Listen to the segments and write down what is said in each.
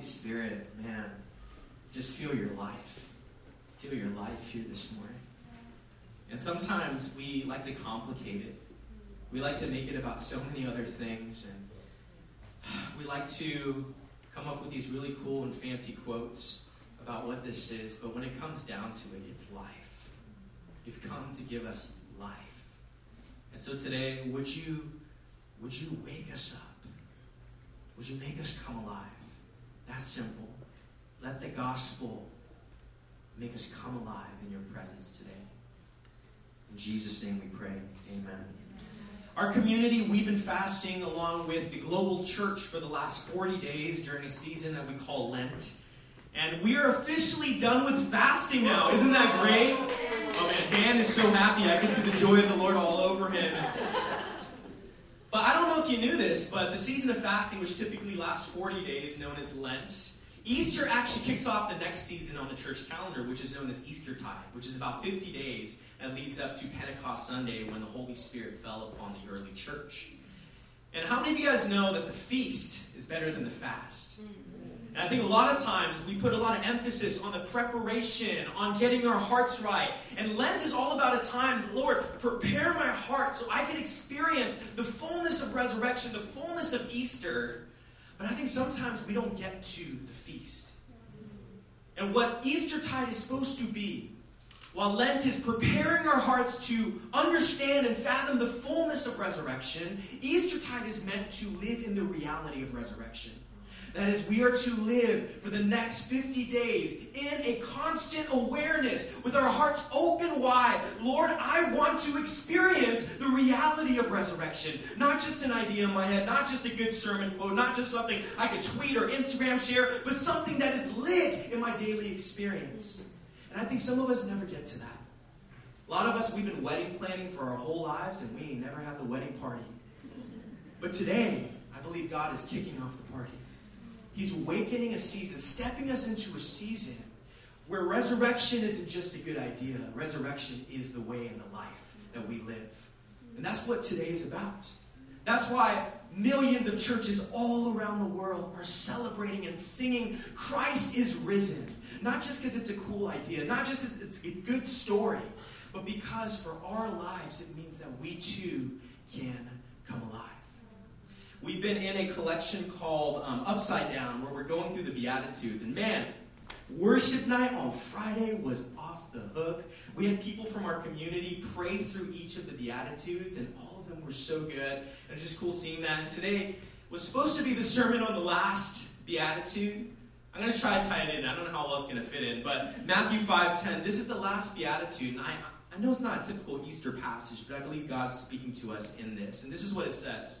Holy Spirit, man, just feel your life. Feel your life here this morning. And sometimes we like to complicate it. We like to make it about so many other things. And we like to come up with these really cool and fancy quotes about what this is. But when it comes down to it, it's life. You've come to give us life. And so today, would you, would you wake us up? Would you make us come alive? That's simple. Let the gospel make us come alive in your presence today. In Jesus' name we pray. Amen. Our community, we've been fasting along with the global church for the last 40 days during a season that we call Lent. And we are officially done with fasting now. Isn't that great? Oh man, Dan is so happy. I can see the joy of the Lord all over him. But I don't know if you knew this, but the season of fasting, which typically lasts 40 days, known as Lent, Easter actually kicks off the next season on the church calendar, which is known as Eastertide, which is about 50 days that leads up to Pentecost Sunday when the Holy Spirit fell upon the early church. And how many of you guys know that the feast is better than the fast? Mm. And I think a lot of times we put a lot of emphasis on the preparation, on getting our hearts right. And Lent is all about a time, Lord, prepare my heart so I can experience the fullness of resurrection, the fullness of Easter. But I think sometimes we don't get to the feast. And what Eastertide is supposed to be, while Lent is preparing our hearts to understand and fathom the fullness of resurrection, Eastertide is meant to live in the reality of resurrection. That is, we are to live for the next 50 days in a constant awareness with our hearts open wide. Lord, I want to experience the reality of resurrection. Not just an idea in my head, not just a good sermon quote, not just something I could tweet or Instagram share, but something that is lived in my daily experience. And I think some of us never get to that. A lot of us, we've been wedding planning for our whole lives, and we never had the wedding party. But today, I believe God is kicking off the party. He's awakening a season, stepping us into a season where resurrection isn't just a good idea. Resurrection is the way and the life that we live. And that's what today is about. That's why millions of churches all around the world are celebrating and singing Christ is risen. Not just because it's a cool idea, not just it's a good story, but because for our lives it means that we too can come alive. We've been in a collection called um, Upside Down, where we're going through the Beatitudes. And man, worship night on Friday was off the hook. We had people from our community pray through each of the Beatitudes, and all of them were so good. And it's just cool seeing that. And today was supposed to be the sermon on the last Beatitude. I'm going to try to tie it in. I don't know how well it's going to fit in, but Matthew 5:10. This is the last beatitude, and I, I know it's not a typical Easter passage, but I believe God's speaking to us in this. And this is what it says.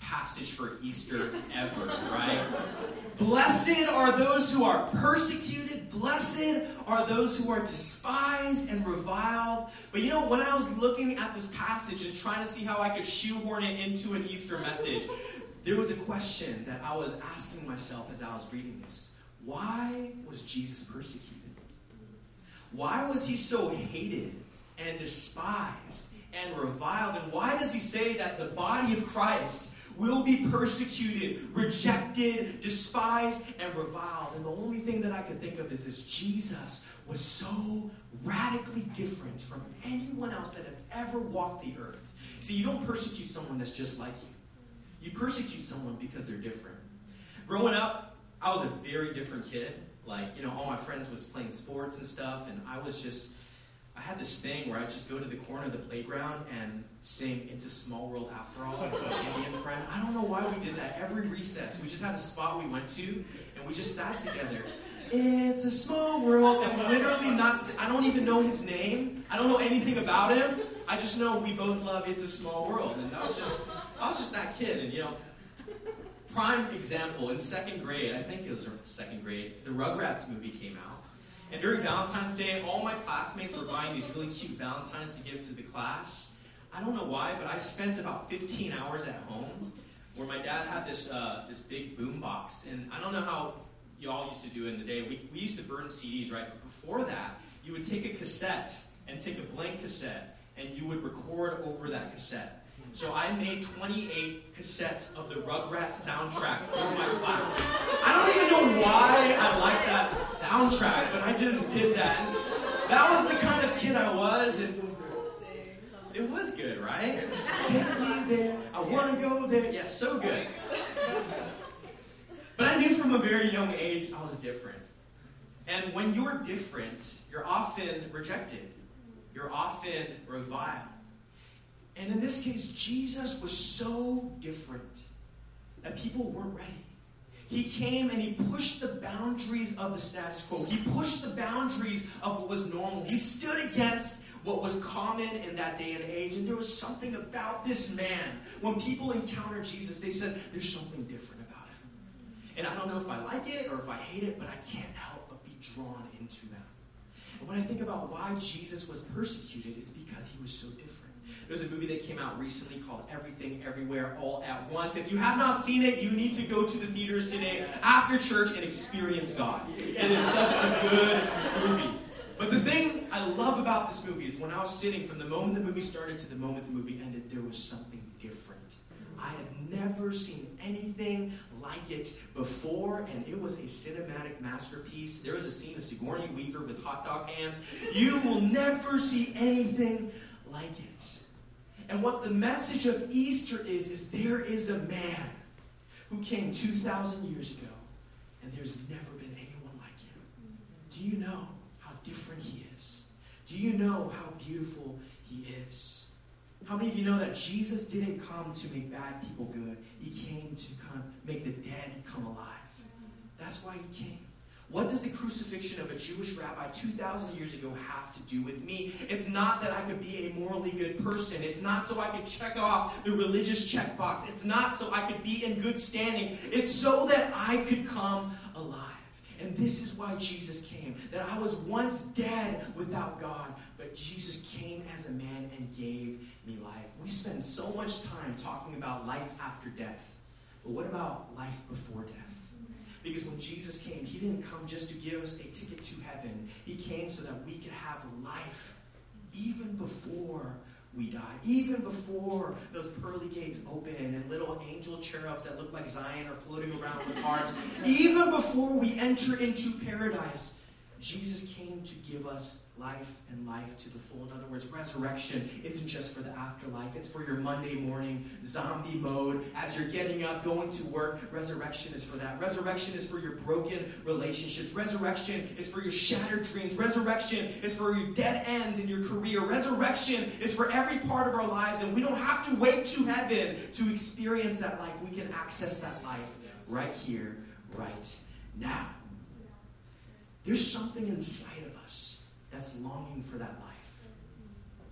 passage for Easter ever, right? Blessed are those who are persecuted. Blessed are those who are despised and reviled. But you know, when I was looking at this passage and trying to see how I could shoehorn it into an Easter message, there was a question that I was asking myself as I was reading this. Why was Jesus persecuted? Why was he so hated and despised and reviled? And why does he say that the body of Christ will be persecuted, rejected, despised, and reviled. And the only thing that I can think of is this Jesus was so radically different from anyone else that had ever walked the earth. See, you don't persecute someone that's just like you, you persecute someone because they're different. Growing up, I was a very different kid. Like, you know, all my friends was playing sports and stuff, and I was just I had this thing where I'd just go to the corner of the playground and sing It's a Small World After All with an Indian friend. I don't know why we did that. Every recess, we just had a spot we went to and we just sat together. It's a small world, and literally not, I don't even know his name. I don't know anything about him. I just know we both love It's a Small World. And I was just, I was just that kid. And, you know, prime example in second grade, I think it was second grade, the Rugrats movie came out. And during Valentine's Day, all my classmates were buying these really cute Valentines to give to the class. I don't know why, but I spent about 15 hours at home where my dad had this, uh, this big boom box. And I don't know how y'all used to do it in the day. We, we used to burn CDs, right? But before that, you would take a cassette and take a blank cassette and you would record over that cassette. So I made 28 cassettes of the Rugrats soundtrack for my class. I don't even know why I like that soundtrack, but I just did that. that was the kind of kid I was. And it was good, right? Take me there. I want to go there. Yes, yeah, so good. But I knew from a very young age I was different. And when you're different, you're often rejected. You're often reviled. And in this case, Jesus was so different that people weren't ready. He came and he pushed the boundaries of the status quo. He pushed the boundaries of what was normal. He stood against what was common in that day and age. And there was something about this man. When people encountered Jesus, they said, There's something different about him. And I don't know if I like it or if I hate it, but I can't help but be drawn into them. And when I think about why Jesus was persecuted, it's because he was so different. There's a movie that came out recently called Everything Everywhere All at Once. If you have not seen it, you need to go to the theaters today after church and experience God. It is such a good movie. But the thing I love about this movie is when I was sitting from the moment the movie started to the moment the movie ended, there was something different. I had never seen anything like it before, and it was a cinematic masterpiece. There was a scene of Sigourney Weaver with hot dog hands. You will never see anything like it. And what the message of Easter is, is there is a man who came 2,000 years ago, and there's never been anyone like him. Do you know how different he is? Do you know how beautiful he is? How many of you know that Jesus didn't come to make bad people good? He came to come make the dead come alive. That's why he came. What does the crucifixion of a Jewish rabbi 2,000 years ago have to do with me? It's not that I could be a morally good person. It's not so I could check off the religious checkbox. It's not so I could be in good standing. It's so that I could come alive. And this is why Jesus came. That I was once dead without God, but Jesus came as a man and gave me life. We spend so much time talking about life after death. But what about life before death? Because when Jesus came, he didn't come just to give us a ticket to heaven. He came so that we could have life even before we die. Even before those pearly gates open and little angel cherubs that look like Zion are floating around with harps. even before we enter into paradise, Jesus came to give us life and life to the full. In other words, resurrection isn't just for the afterlife, it's for your Monday morning zombie mode as you're getting up, going to work. Resurrection is for that. Resurrection is for your broken relationships. Resurrection is for your shattered dreams. Resurrection is for your dead ends in your career. Resurrection is for every part of our lives, and we don't have to wait to heaven to experience that life. We can access that life right here, right now. There's something inside of that's longing for that life.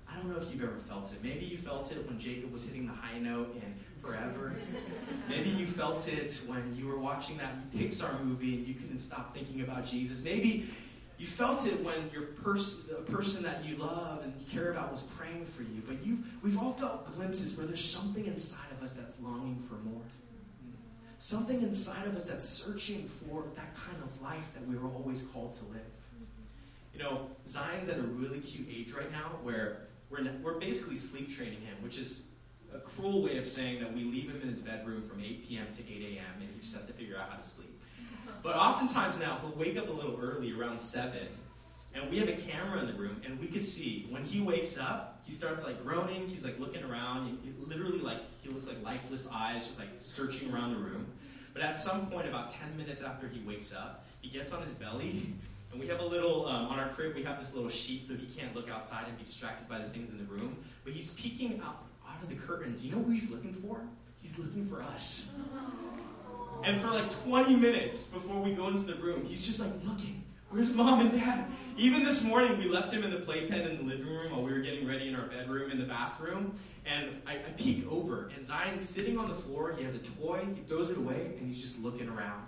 I don't know if you've ever felt it. Maybe you felt it when Jacob was hitting the high note in Forever. Maybe you felt it when you were watching that Pixar movie and you couldn't stop thinking about Jesus. Maybe you felt it when your pers- the person that you loved and you care about was praying for you. But you we've all felt glimpses where there's something inside of us that's longing for more. Something inside of us that's searching for that kind of life that we were always called to live. You know, Zion's at a really cute age right now where we're, we're basically sleep training him, which is a cruel way of saying that we leave him in his bedroom from 8 p.m. to 8 a.m. and he just has to figure out how to sleep. But oftentimes now, he'll wake up a little early, around 7, and we have a camera in the room, and we could see when he wakes up, he starts like groaning, he's like looking around, and literally like he looks like lifeless eyes, just like searching around the room. But at some point, about 10 minutes after he wakes up, he gets on his belly and we have a little, um, on our crib, we have this little sheet so he can't look outside and be distracted by the things in the room. But he's peeking out, out of the curtains. You know who he's looking for? He's looking for us. And for like 20 minutes before we go into the room, he's just like looking. Where's mom and dad? Even this morning, we left him in the playpen in the living room while we were getting ready in our bedroom in the bathroom. And I, I peek over, and Zion's sitting on the floor. He has a toy. He throws it away, and he's just looking around.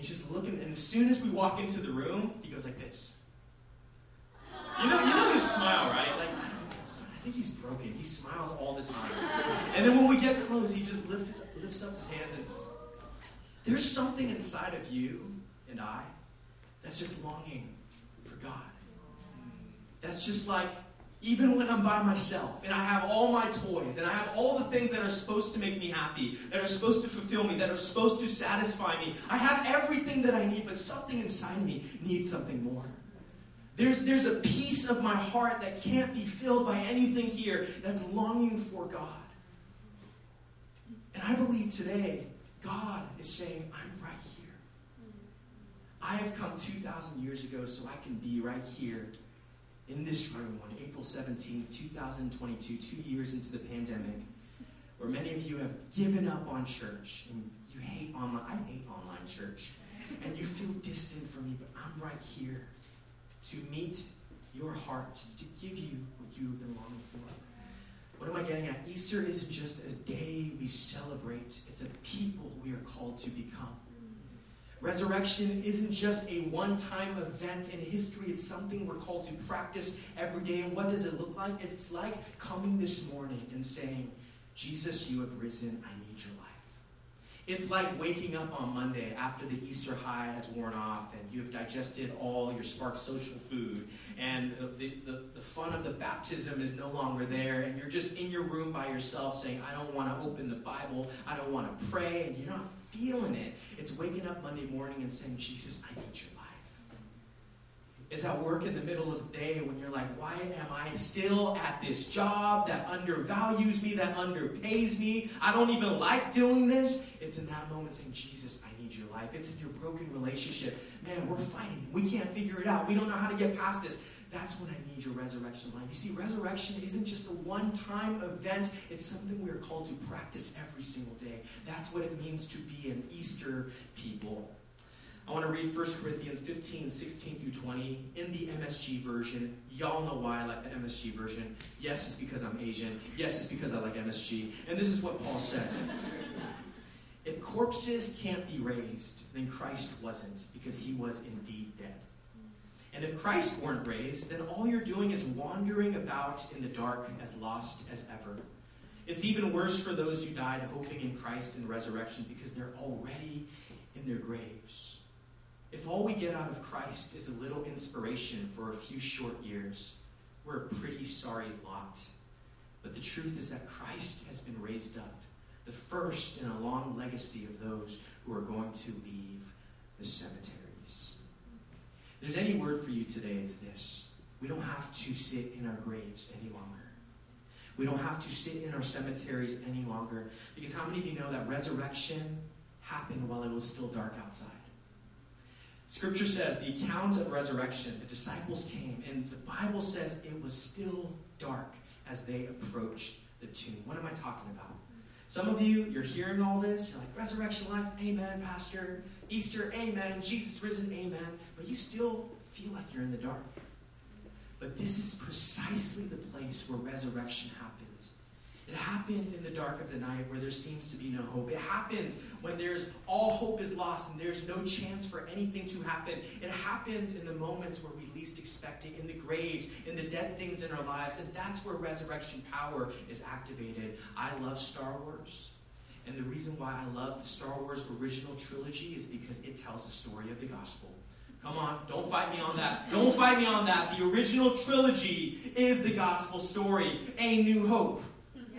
He's just looking, and as soon as we walk into the room, he goes like this. You know, you know his smile, right? Like, I think he's broken. He smiles all the time. And then when we get close, he just lifts, lifts up his hands and there's something inside of you and I that's just longing for God. That's just like, even when I'm by myself and I have all my toys and I have all the things that are supposed to make me happy, that are supposed to fulfill me, that are supposed to satisfy me, I have everything that I need, but something inside me needs something more. There's, there's a piece of my heart that can't be filled by anything here that's longing for God. And I believe today, God is saying, I'm right here. I have come 2,000 years ago so I can be right here in this room on April 17, 2022, two years into the pandemic, where many of you have given up on church and you hate online. I hate online church. And you feel distant from me, but I'm right here to meet your heart, to give you what you've been longing for. What am I getting at? Easter isn't just a day we celebrate, it's a people we are called to become. Resurrection isn't just a one time event in history, it's something we're called to practice every day. And what does it look like? It's like coming this morning and saying, Jesus, you have risen. I need your life. It's like waking up on Monday after the Easter high has worn off and you have digested all your Spark social food and the, the, the fun of the baptism is no longer there and you're just in your room by yourself saying, I don't want to open the Bible, I don't want to pray, and you're not feeling it. It's waking up Monday morning and saying, Jesus, I need your life. It's at work in the middle of the day when you're like, why am I still at this job that undervalues me, that underpays me? I don't even like doing this. It's in that moment saying, Jesus, I need your life. It's in your broken relationship. Man, we're fighting. We can't figure it out. We don't know how to get past this. That's when I need your resurrection life. You see, resurrection isn't just a one time event, it's something we are called to practice every single day. That's what it means to be an Easter people. I want to read 1 Corinthians 15, 16 through 20 in the MSG version. Y'all know why I like the MSG version. Yes, it's because I'm Asian. Yes, it's because I like MSG. And this is what Paul says If corpses can't be raised, then Christ wasn't, because he was indeed dead. And if Christ weren't raised, then all you're doing is wandering about in the dark as lost as ever. It's even worse for those who died hoping in Christ and resurrection because they're already in their graves. If all we get out of Christ is a little inspiration for a few short years, we're a pretty sorry lot. But the truth is that Christ has been raised up, the first in a long legacy of those who are going to leave the cemeteries. There's any word for you today, it's this. We don't have to sit in our graves any longer. We don't have to sit in our cemeteries any longer. Because how many of you know that resurrection happened while it was still dark outside? Scripture says the account of resurrection, the disciples came, and the Bible says it was still dark as they approached the tomb. What am I talking about? Some of you, you're hearing all this, you're like, resurrection life, amen, Pastor. Easter, amen. Jesus risen, amen. But you still feel like you're in the dark. But this is precisely the place where resurrection happens. It happens in the dark of the night where there seems to be no hope. It happens when there's all hope is lost and there's no chance for anything to happen. It happens in the moments where we least expect it, in the graves, in the dead things in our lives, and that's where resurrection power is activated. I love Star Wars. And the reason why I love the Star Wars original trilogy is because it tells the story of the gospel. Come on, don't fight me on that. Don't fight me on that. The original trilogy is the gospel story, a new hope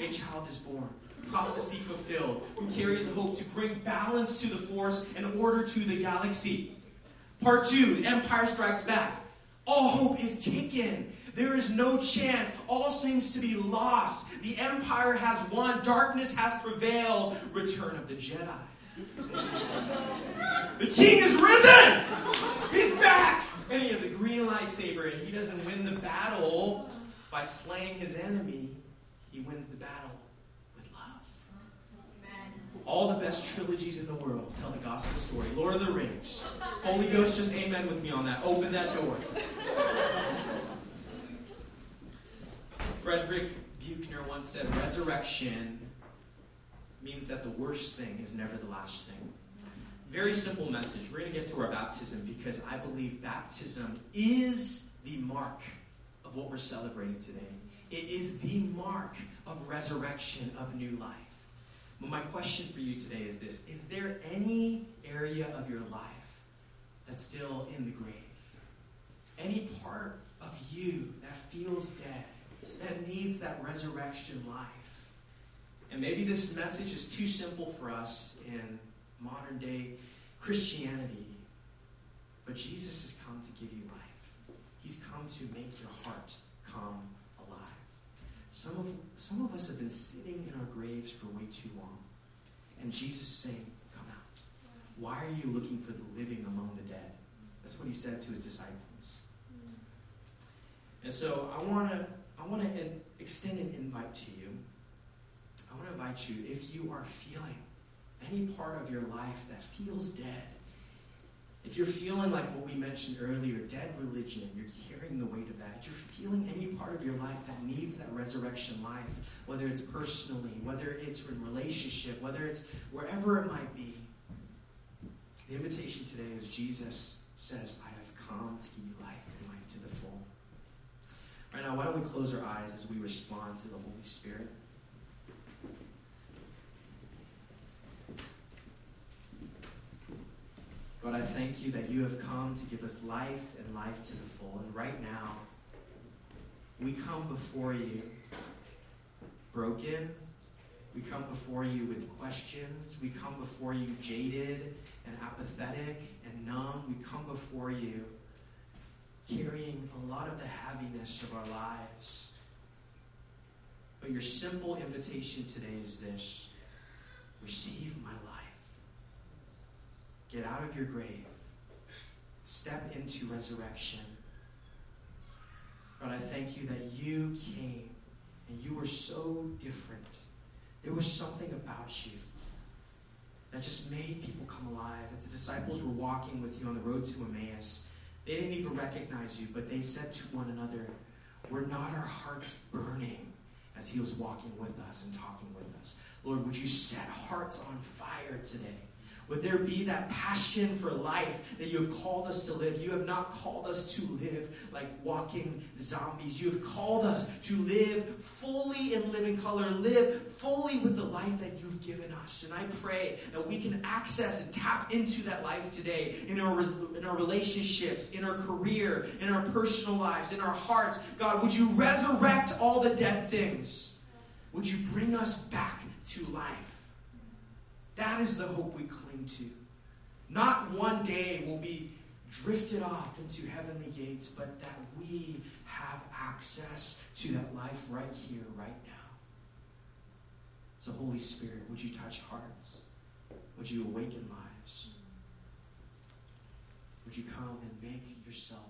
a child is born, prophecy fulfilled, who carries a hope to bring balance to the force and order to the galaxy. Part two, Empire Strikes Back. All hope is taken. There is no chance. All seems to be lost. The Empire has won. Darkness has prevailed. Return of the Jedi. the King is risen. He's back. And he has a green lightsaber. And he doesn't win the battle by slaying his enemy. He wins the battle with love. Amen. All the best trilogies in the world tell the gospel story. Lord of the Rings. Holy Ghost, just amen with me on that. Open that door. Frederick Buechner once said, Resurrection means that the worst thing is never the last thing. very simple message. We're going to get to our baptism because I believe baptism is the mark of what we're celebrating today. It is the mark of resurrection, of new life. But my question for you today is this Is there any area of your life that's still in the grave? Any part of you that feels dead, that needs that resurrection life? And maybe this message is too simple for us in modern day Christianity, but Jesus has come to give you life. He's come to make your heart come alive. Some of, some of us have been sitting in our graves for way too long. And Jesus is saying, Come out. Why are you looking for the living among the dead? That's what he said to his disciples. And so I want to I want to extend an invite to you. I want to invite you if you are feeling any part of your life that feels dead, if you're feeling like what we mentioned earlier, dead religion, you're carrying the weight of that. If you're feeling any part of your life that needs that resurrection life, whether it's personally, whether it's in relationship, whether it's wherever it might be, the invitation today is Jesus says, I have come to give you life and life to the full. Right now, why don't we close our eyes as we respond to the Holy Spirit? God, I thank you that you have come to give us life and life to the full. And right now, we come before you broken. We come before you with questions. We come before you jaded and apathetic and numb. We come before you carrying a lot of the heaviness of our lives. But your simple invitation today is this receive my life. Get out of your grave. Step into resurrection. God, I thank you that you came and you were so different. There was something about you that just made people come alive. As the disciples were walking with you on the road to Emmaus, they didn't even recognize you, but they said to one another, Were not our hearts burning as he was walking with us and talking with us? Lord, would you set hearts on fire today? Would there be that passion for life that you have called us to live? You have not called us to live like walking zombies. You have called us to live fully in living color, live fully with the life that you've given us. And I pray that we can access and tap into that life today in our, in our relationships, in our career, in our personal lives, in our hearts. God, would you resurrect all the dead things? Would you bring us back to life? That is the hope we cling to. Not one day will be drifted off into heavenly gates, but that we have access to that life right here, right now. So, Holy Spirit, would you touch hearts? Would you awaken lives? Would you come and make yourself?